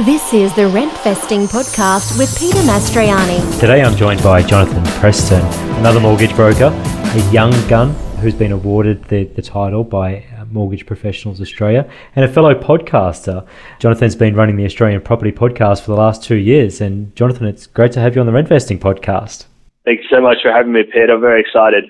This is the Rentvesting podcast with Peter Mastroianni. Today I'm joined by Jonathan Preston, another mortgage broker, a young gun who's been awarded the, the title by uh, Mortgage Professionals Australia, and a fellow podcaster. Jonathan's been running the Australian Property Podcast for the last two years. And Jonathan, it's great to have you on the Rentvesting podcast. Thanks so much for having me, Peter. I'm very excited.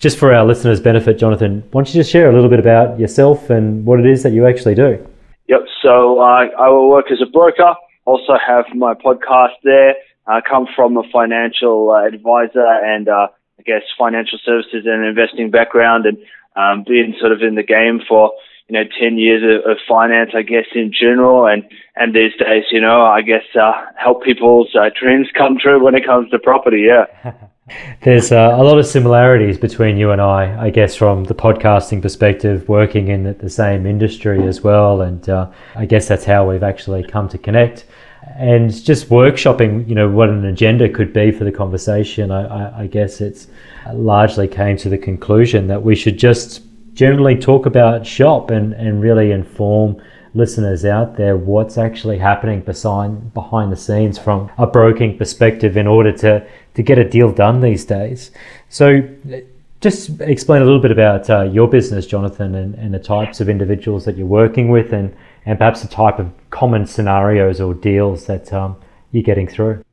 Just for our listeners' benefit, Jonathan, why don't you just share a little bit about yourself and what it is that you actually do? Yep. So uh, I will work as a broker. Also have my podcast there. I come from a financial uh, advisor and uh, I guess financial services and investing background, and um, been sort of in the game for you know ten years of, of, finance, I guess in general, and and these days, you know, I guess uh, help people's uh, dreams come true when it comes to property. Yeah. There's uh, a lot of similarities between you and I, I guess, from the podcasting perspective, working in the, same industry as well. And uh, I guess that's how we've actually come to connect. And just workshopping, you know, what an agenda could be for the conversation, I, I, I guess it's largely came to the conclusion that we should just generally talk about shop and, and really inform listeners out there what's actually happening behind behind the scenes from a broking perspective in order to to get a deal done these days. So, just explain a little bit about uh, your business, Jonathan, and, and the types of individuals that you're working with, and and perhaps the type of common scenarios or deals that um, you're getting through.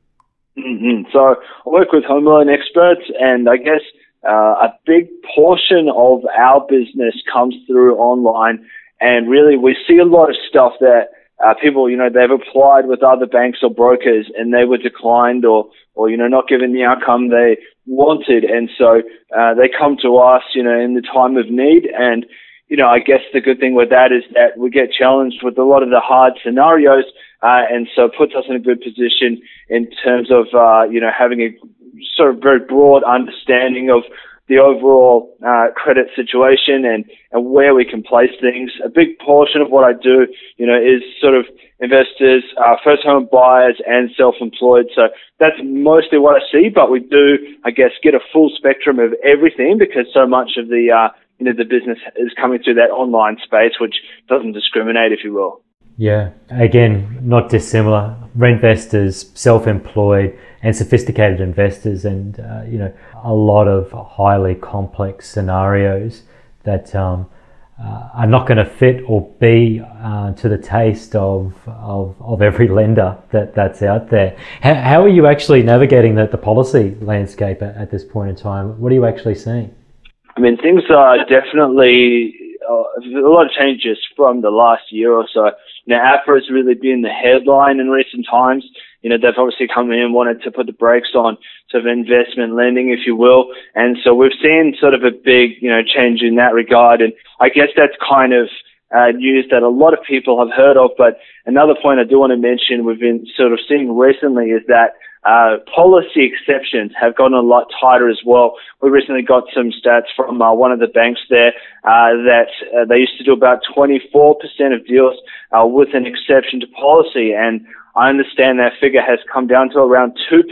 Mm-hmm. So, I work with home loan experts, and I guess. Uh, a big portion of our business comes through online and really, we see a lot of stuff that uh, people, you know, they've applied with other banks or brokers and they were declined or, or, you know, not given the outcome they wanted. And so, uh, they come to us, you know, in the time of need. And, you know, I guess the good thing with that is that we get challenged with a lot of the hard scenarios. Uh, and so it puts us in a good position in terms of, uh, you know, having a sort of very broad understanding of the overall uh, credit situation and, and where we can place things. A big portion of what I do, you know, is sort of investors, uh, first home buyers and self-employed. So that's mostly what I see, but we do, I guess, get a full spectrum of everything because so much of the, uh, you know, the business is coming through that online space, which doesn't discriminate, if you will. Yeah, again, not dissimilar. Rentvestors, self-employed, and sophisticated investors, and uh, you know a lot of highly complex scenarios that um, uh, are not going to fit or be uh, to the taste of, of, of every lender that, that's out there. How, how are you actually navigating the, the policy landscape at, at this point in time? What are you actually seeing? I mean, things are definitely uh, a lot of changes from the last year or so. You know, has really been the headline in recent times you know, they've obviously come in and wanted to put the brakes on sort of investment lending, if you will. And so we've seen sort of a big, you know, change in that regard. And I guess that's kind of uh, news that a lot of people have heard of. But another point I do want to mention we've been sort of seeing recently is that uh, policy exceptions have gotten a lot tighter as well. We recently got some stats from uh, one of the banks there uh, that uh, they used to do about 24% of deals uh, with an exception to policy, and I understand that figure has come down to around 2%,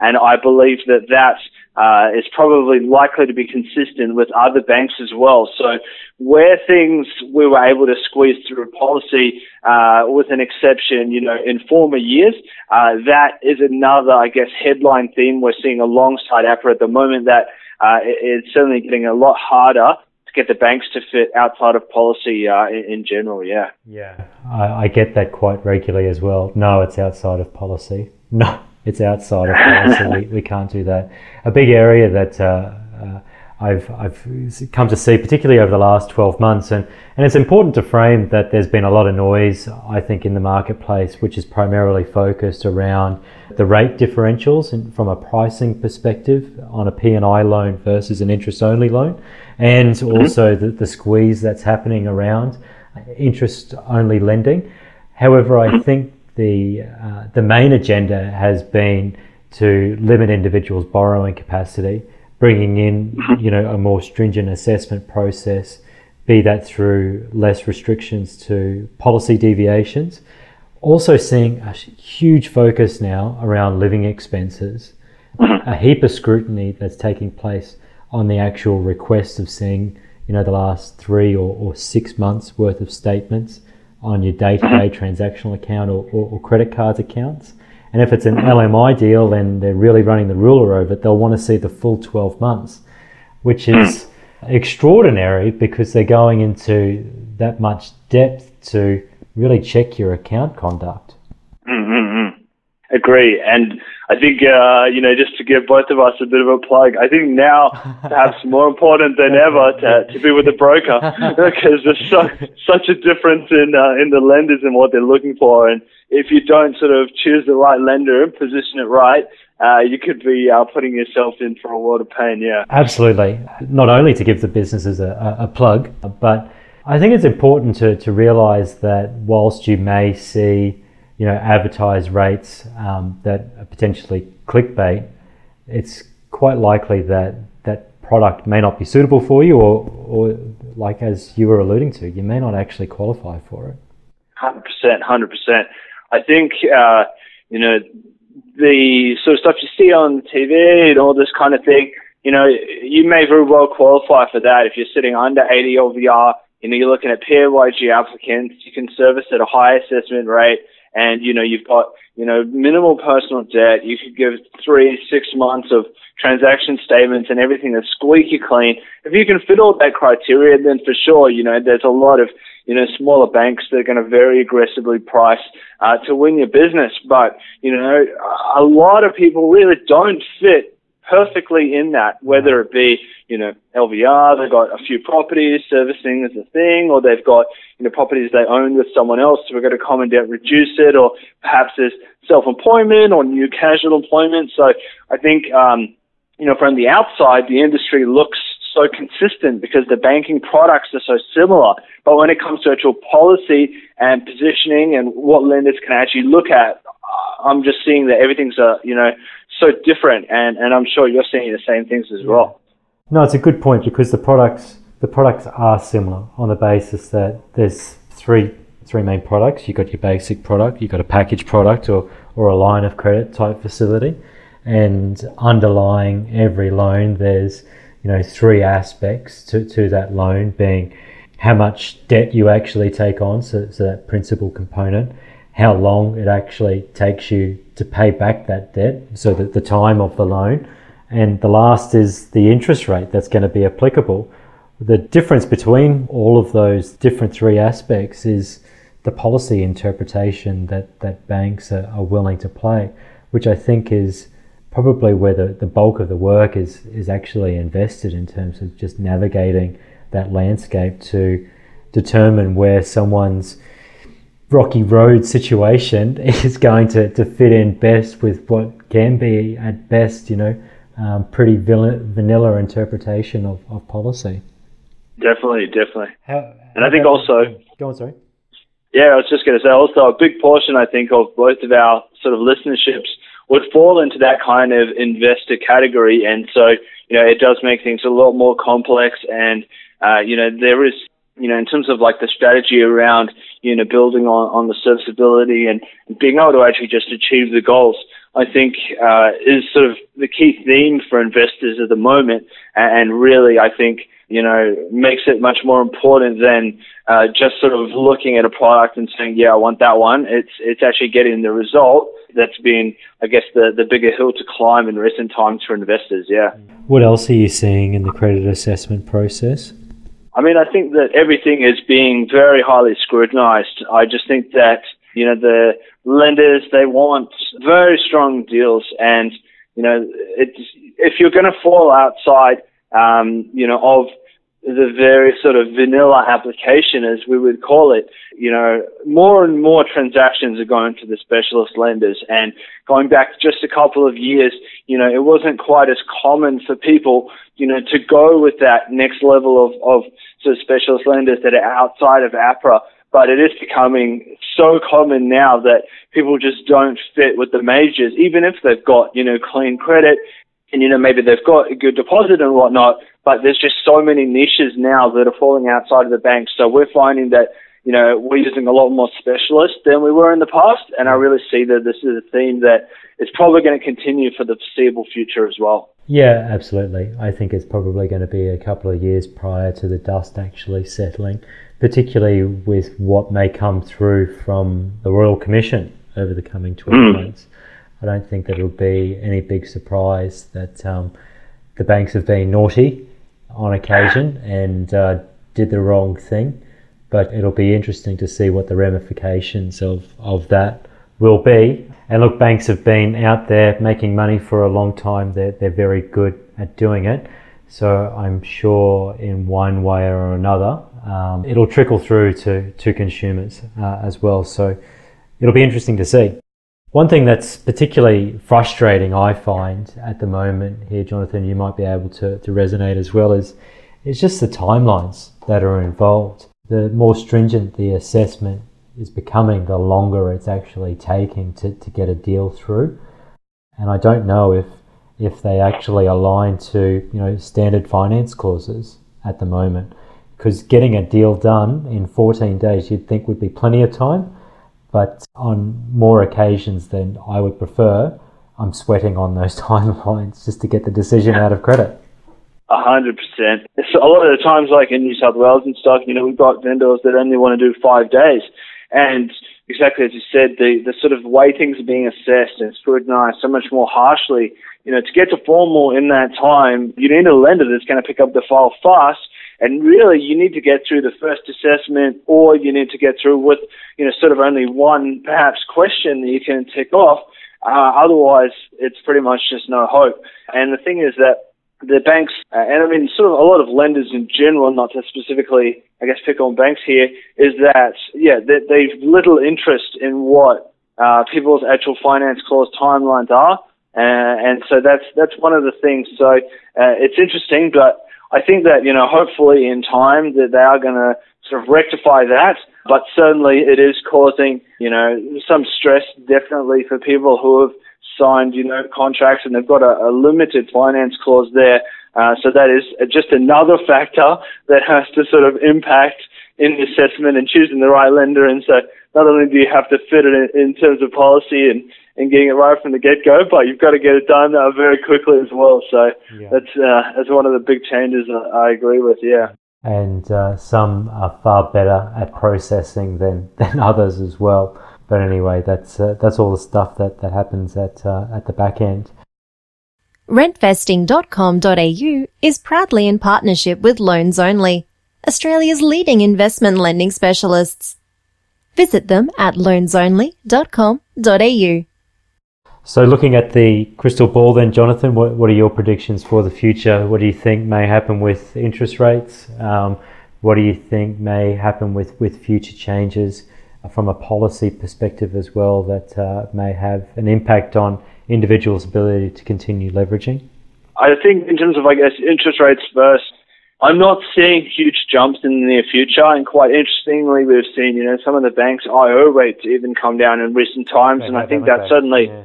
and I believe that that uh, is probably likely to be consistent with other banks as well. So where things we were able to squeeze through policy uh, with an exception, you know, in former years, uh, that is another, I guess, headline theme we're seeing alongside APRA at the moment that uh, it's certainly getting a lot harder to get the banks to fit outside of policy uh, in, in, general. Yeah. Yeah, I, I, get that quite regularly as well. No, it's outside of policy. No, it's outside of policy. we, we can't do that. A big area that uh, uh, I've I've come to see, particularly over the last 12 months, and and it's important to frame that there's been a lot of noise, I think, in the marketplace, which is primarily focused around the rate differentials and from a pricing perspective on a P&I loan versus an interest-only loan and mm-hmm. also the, the squeeze that's happening around interest only lending. However, I mm-hmm. think the uh, the main agenda has been to limit individuals' borrowing capacity, bringing in mm-hmm. you know a more stringent assessment process, be that through less restrictions to policy deviations. Also, seeing a huge focus now around living expenses, a heap of scrutiny that's taking place on the actual request of seeing, you know, the last three or, or six months worth of statements on your day-to-day transactional account or, or, or credit cards accounts. And if it's an LMI deal and they're really running the ruler over it, they'll want to see the full 12 months, which is extraordinary because they're going into that much depth to really check your account conduct. Mm-hmm. Agree. And I think, uh, you know, just to give both of us a bit of a plug, I think now perhaps more important than ever to, to be with a broker because there's so, such a difference in, uh, in the lenders and what they're looking for. And if you don't sort of choose the right lender and position it right, uh, you could be uh, putting yourself in for a world of pain. Yeah. Absolutely. Not only to give the businesses a, a plug, but I think it's important to, to realize that whilst you may see you know, advertise rates um, that are potentially clickbait, it's quite likely that that product may not be suitable for you, or, or like as you were alluding to, you may not actually qualify for it. Hundred percent, hundred percent. I think uh, you know the sort of stuff you see on TV and all this kind of thing. You know, you may very well qualify for that if you're sitting under 80 LVR. You know, you're looking at PAYG applicants. You can service at a high assessment rate and you know you've got you know minimal personal debt. You could give three, six months of transaction statements and everything that's squeaky clean. If you can fit all that criteria, then for sure, you know there's a lot of you know smaller banks that are going to very aggressively price uh, to win your business. But you know a lot of people really don't fit perfectly in that, whether it be, you know, LVR, they've got a few properties, servicing is a thing, or they've got, you know, properties they own with someone else, so we're going to come and reduce it, or perhaps there's self-employment or new casual employment. So I think, um, you know, from the outside, the industry looks so consistent because the banking products are so similar. But when it comes to actual policy and positioning and what lenders can actually look at, I'm just seeing that everything's a, you know, so different, and, and I'm sure you're seeing the same things as well. No, it's a good point because the products the products are similar on the basis that there's three three main products. You've got your basic product, you've got a package product or, or a line of credit type facility. And underlying every loan there's, you know, three aspects to, to that loan being how much debt you actually take on, so, so that principal component, how long it actually takes you to pay back that debt, so that the time of the loan, and the last is the interest rate that's going to be applicable. The difference between all of those different three aspects is the policy interpretation that, that banks are, are willing to play, which I think is probably where the, the bulk of the work is, is actually invested in terms of just navigating that landscape to determine where someone's rocky road situation is going to, to fit in best with what can be at best, you know, um, pretty vanilla interpretation of, of policy. Definitely, definitely. How, and I think also, go on, sorry. Yeah, I was just going to say also a big portion, I think, of both of our sort of listenerships would fall into that kind of investor category. And so, you know, it does make things a lot more complex. And, uh, you know, there is you know, in terms of like the strategy around, you know, building on, on the serviceability and being able to actually just achieve the goals, I think uh, is sort of the key theme for investors at the moment. And really, I think, you know, makes it much more important than uh, just sort of looking at a product and saying, yeah, I want that one. It's, it's actually getting the result that's been, I guess, the, the bigger hill to climb in recent times for investors. Yeah. What else are you seeing in the credit assessment process? I mean, I think that everything is being very highly scrutinized. I just think that, you know, the lenders, they want very strong deals. And, you know, it's, if you're going to fall outside, um, you know, of the very sort of vanilla application, as we would call it, you know, more and more transactions are going to the specialist lenders. And going back just a couple of years, you know, it wasn't quite as common for people, you know, to go with that next level of, of sort of specialist lenders that are outside of APRA. But it is becoming so common now that people just don't fit with the majors, even if they've got, you know, clean credit and, you know, maybe they've got a good deposit and whatnot but there's just so many niches now that are falling outside of the bank. So we're finding that, you know, we're using a lot more specialists than we were in the past. And I really see that this is a theme that is probably going to continue for the foreseeable future as well. Yeah, absolutely. I think it's probably going to be a couple of years prior to the dust actually settling particularly with what may come through from the Royal Commission over the coming 12 mm. months. I don't think that it'll be any big surprise that um, the banks have been naughty on occasion and uh, did the wrong thing. But it'll be interesting to see what the ramifications of, of that will be. And look, banks have been out there making money for a long time. They're, they're very good at doing it. So I'm sure in one way or another, um, it'll trickle through to, to consumers uh, as well. So it'll be interesting to see. One thing that's particularly frustrating, I find at the moment here, Jonathan, you might be able to, to resonate as well, is, it's just the timelines that are involved. The more stringent the assessment is becoming, the longer it's actually taking to, to get a deal through. And I don't know if if they actually align to you know standard finance clauses at the moment because getting a deal done in 14 days you'd think would be plenty of time but on more occasions than I would prefer I'm sweating on those timelines just to get the decision out of credit a hundred percent. A lot of the times, like in New South Wales and stuff, you know, we've got vendors that only want to do five days, and exactly as you said, the the sort of way things are being assessed and scrutinized so much more harshly you know, to get to formal in that time, you need a lender that's going to pick up the file fast. And really, you need to get through the first assessment, or you need to get through with, you know, sort of only one perhaps question that you can tick off. Uh, otherwise, it's pretty much just no hope. And the thing is that the banks, uh, and I mean, sort of a lot of lenders in general, not to specifically, I guess, pick on banks here, is that, yeah, they, they've little interest in what uh, people's actual finance clause timelines are. Uh, and so that's that's one of the things. So uh, it's interesting, but I think that you know hopefully in time that they are going to sort of rectify that. But certainly it is causing you know some stress definitely for people who have signed you know contracts and they've got a, a limited finance clause there. Uh, so that is just another factor that has to sort of impact in the assessment and choosing the right lender. And so not only do you have to fit it in, in terms of policy and and getting it right from the get go, but you've got to get it done uh, very quickly as well. So yeah. that's uh, that's one of the big changes I agree with. Yeah. And uh, some are far better at processing than, than others as well. But anyway, that's uh, that's all the stuff that, that happens at uh, at the back end. Rentvesting.com.au is proudly in partnership with Loans Only, Australia's leading investment lending specialists. Visit them at loansonly.com.au. So, looking at the crystal ball, then, Jonathan, what, what are your predictions for the future? What do you think may happen with interest rates? Um, what do you think may happen with, with future changes from a policy perspective as well that uh, may have an impact on individuals' ability to continue leveraging? I think, in terms of, I guess, interest rates first, I'm not seeing huge jumps in the near future. And quite interestingly, we've seen, you know, some of the banks' IO rates even come down in recent times. They and I think that certainly. Yeah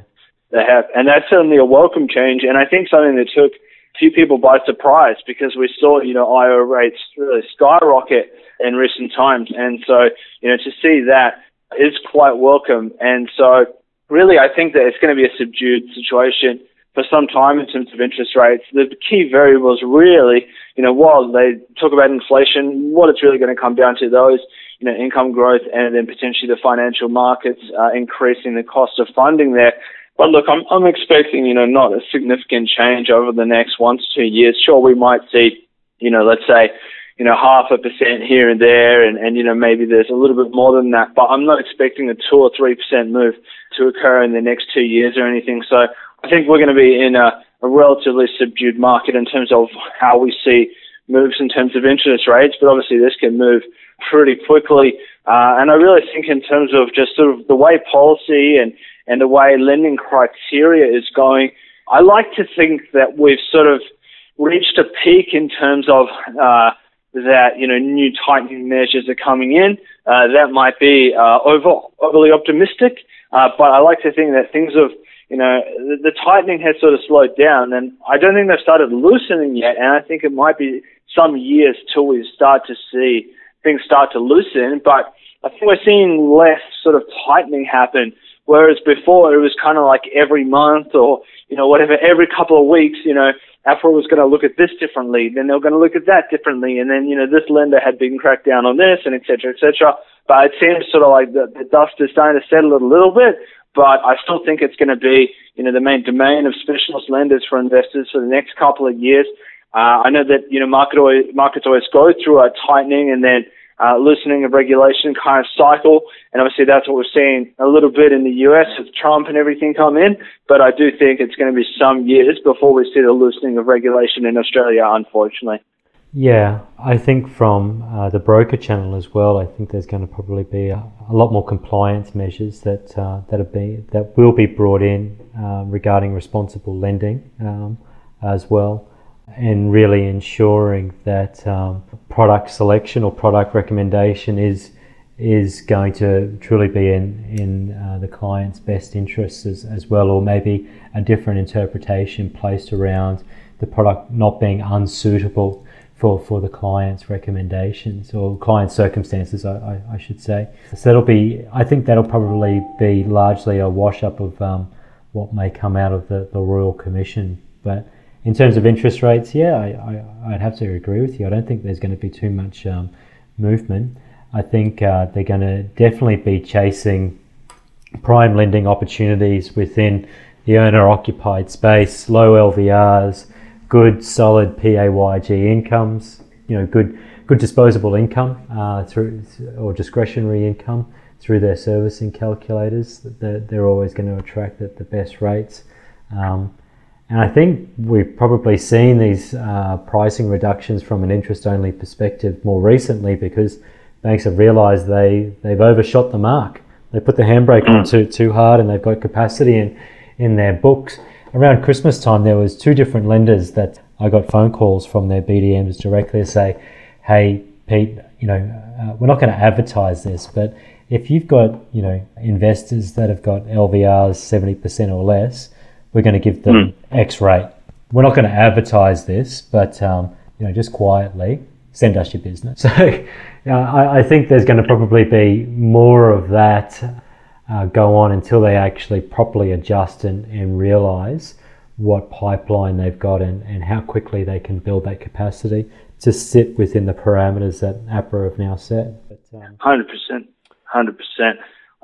they have, and that's certainly a welcome change, and I think something that took few people by surprise because we saw, you know, IO rates really skyrocket in recent times, and so, you know, to see that is quite welcome, and so really, I think that it's going to be a subdued situation for some time in terms of interest rates. The key variables really, you know, while they talk about inflation, what it's really going to come down to those, you know, income growth and then potentially the financial markets uh, increasing the cost of funding there. But look, I'm, I'm expecting, you know, not a significant change over the next one to two years. Sure, we might see, you know, let's say, you know, half a percent here and there, and, and, you know, maybe there's a little bit more than that, but I'm not expecting a two or three percent move to occur in the next two years or anything. So I think we're going to be in a, a relatively subdued market in terms of how we see moves in terms of interest rates, but obviously this can move pretty quickly. Uh, and I really think in terms of just sort of the way policy and and the way lending criteria is going, I like to think that we've sort of reached a peak in terms of uh, that you know new tightening measures are coming in. Uh, that might be uh, over overly optimistic, uh, but I like to think that things have you know the, the tightening has sort of slowed down, and I don't think they've started loosening yet. And I think it might be some years till we start to see things start to loosen. But I think we're seeing less sort of tightening happen Whereas before it was kind of like every month or, you know, whatever, every couple of weeks, you know, APRA was going to look at this differently, then they were going to look at that differently, and then, you know, this lender had been cracked down on this, and et cetera, et cetera. But it seems sort of like the, the dust is starting to settle a little bit, but I still think it's going to be, you know, the main domain of specialist lenders for investors for the next couple of years. Uh, I know that, you know, market always, markets always go through a tightening and then uh, loosening of regulation kind of cycle. And obviously that's what we're seeing a little bit in the US with Trump and everything come in. But I do think it's going to be some years before we see the loosening of regulation in Australia, unfortunately. Yeah, I think from uh, the broker channel as well. I think there's going to probably be a, a lot more compliance measures that uh, that be that will be brought in uh, regarding responsible lending um, as well and really ensuring that um, product selection or product recommendation is is going to truly be in in uh, the client's best interests as, as well, or maybe a different interpretation placed around the product not being unsuitable for, for the client's recommendations or client circumstances, I, I, I should say. So that'll be, I think that'll probably be largely a wash up of um, what may come out of the, the Royal Commission. But in terms of interest rates, yeah, I, would have to agree with you. I don't think there's going to be too much um, movement. I think uh, they're going to definitely be chasing prime lending opportunities within the owner occupied space, low LVRs, good solid PAYG incomes, you know, good good disposable income uh, through or discretionary income through their servicing calculators. They're, they're always going to attract the, the best rates. Um, and I think we've probably seen these uh, pricing reductions from an interest only perspective more recently because banks have realized they, they've overshot the mark. They put the handbrake on mm. too, too hard and they've got capacity in, in their books. Around Christmas time, there was two different lenders that I got phone calls from their BDMs directly to say, hey, Pete, you know, uh, we're not going to advertise this, but if you've got, you know, investors that have got LVRs 70% or less, we're going to give them mm. X rate. We're not going to advertise this, but um, you know, just quietly send us your business. So I, I, think there's going to probably be more of that uh, go on until they actually properly adjust and, and realize what pipeline they've got and, and how quickly they can build that capacity to sit within the parameters that APRA have now set. But, um, 100%. 100%.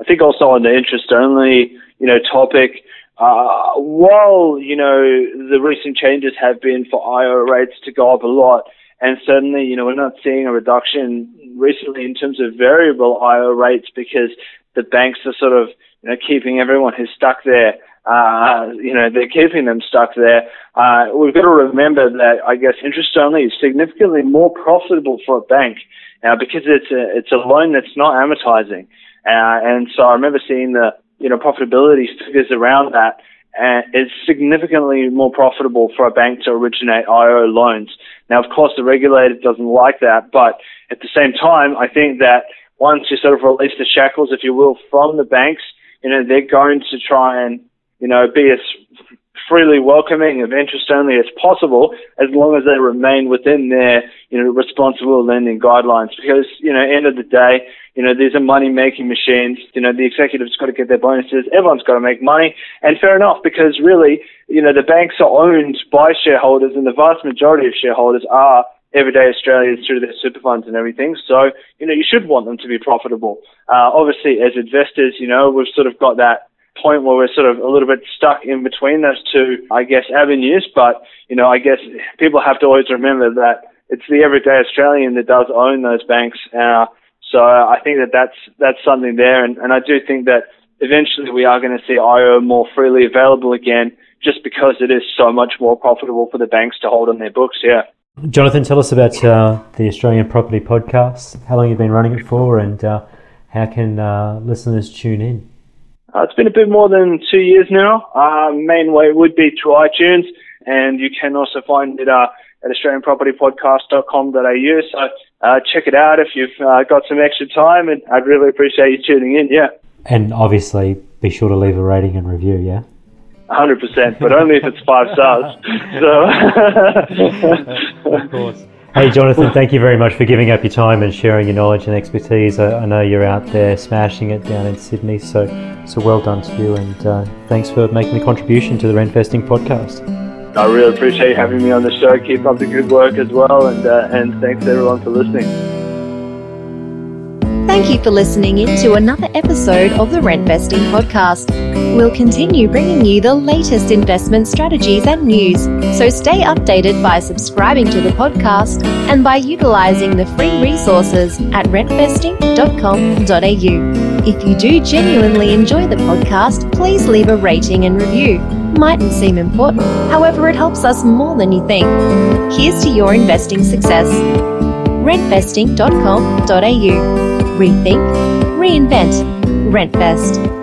I think also on the interest only, you know, topic, uh, while, you know, the recent changes have been for IO rates to go up a lot, and certainly, you know, we're not seeing a reduction recently in terms of variable IO rates because the banks are sort of, you know, keeping everyone who's stuck there, uh, you know, they're keeping them stuck there. Uh, we've got to remember that I guess interest only is significantly more profitable for a bank now because it's a, it's a loan that's not amortizing. Uh, and so I remember seeing the, you know, profitability figures around that, and it's significantly more profitable for a bank to originate IO loans. Now, of course, the regulator doesn't like that, but at the same time, I think that once you sort of release the shackles, if you will, from the banks, you know, they're going to try and, you know, be as freely welcoming of interest only as possible, as long as they remain within their, you know, responsible lending guidelines. Because, you know, end of the day, you know, these are money making machines. You know, the executives got to get their bonuses. Everyone's got to make money. And fair enough, because really, you know, the banks are owned by shareholders and the vast majority of shareholders are everyday Australians through their super funds and everything. So, you know, you should want them to be profitable. Uh, obviously, as investors, you know, we've sort of got that point where we're sort of a little bit stuck in between those two, I guess, avenues. But, you know, I guess people have to always remember that it's the everyday Australian that does own those banks. Uh, so I think that that's, that's something there. And, and I do think that eventually we are going to see IO more freely available again just because it is so much more profitable for the banks to hold on their books. Yeah. Jonathan, tell us about uh, the Australian Property Podcast. How long you've been running it for, and uh, how can uh, listeners tune in? Uh, it's been a bit more than two years now. Uh, main way would be through iTunes, and you can also find it uh, at australianpropertypodcast.com.au. So uh, check it out if you've uh, got some extra time, and I'd really appreciate you tuning in. Yeah. And obviously, be sure to leave a rating and review. Yeah. 100%, but only if it's five stars. So, of course. Hey, Jonathan, thank you very much for giving up your time and sharing your knowledge and expertise. I, I know you're out there smashing it down in Sydney, so so well done to you, and uh, thanks for making the contribution to the Rentvesting podcast. I really appreciate having me on the show. Keep up the good work as well, and uh, and thanks everyone for listening. Thank you for listening in to another episode of the Rentvesting Podcast. We'll continue bringing you the latest investment strategies and news, so stay updated by subscribing to the podcast and by utilizing the free resources at rentvesting.com.au. If you do genuinely enjoy the podcast, please leave a rating and review. Mightn't seem important, however, it helps us more than you think. Here's to your investing success. rentvesting.com.au Rethink, reinvent, Rentvest.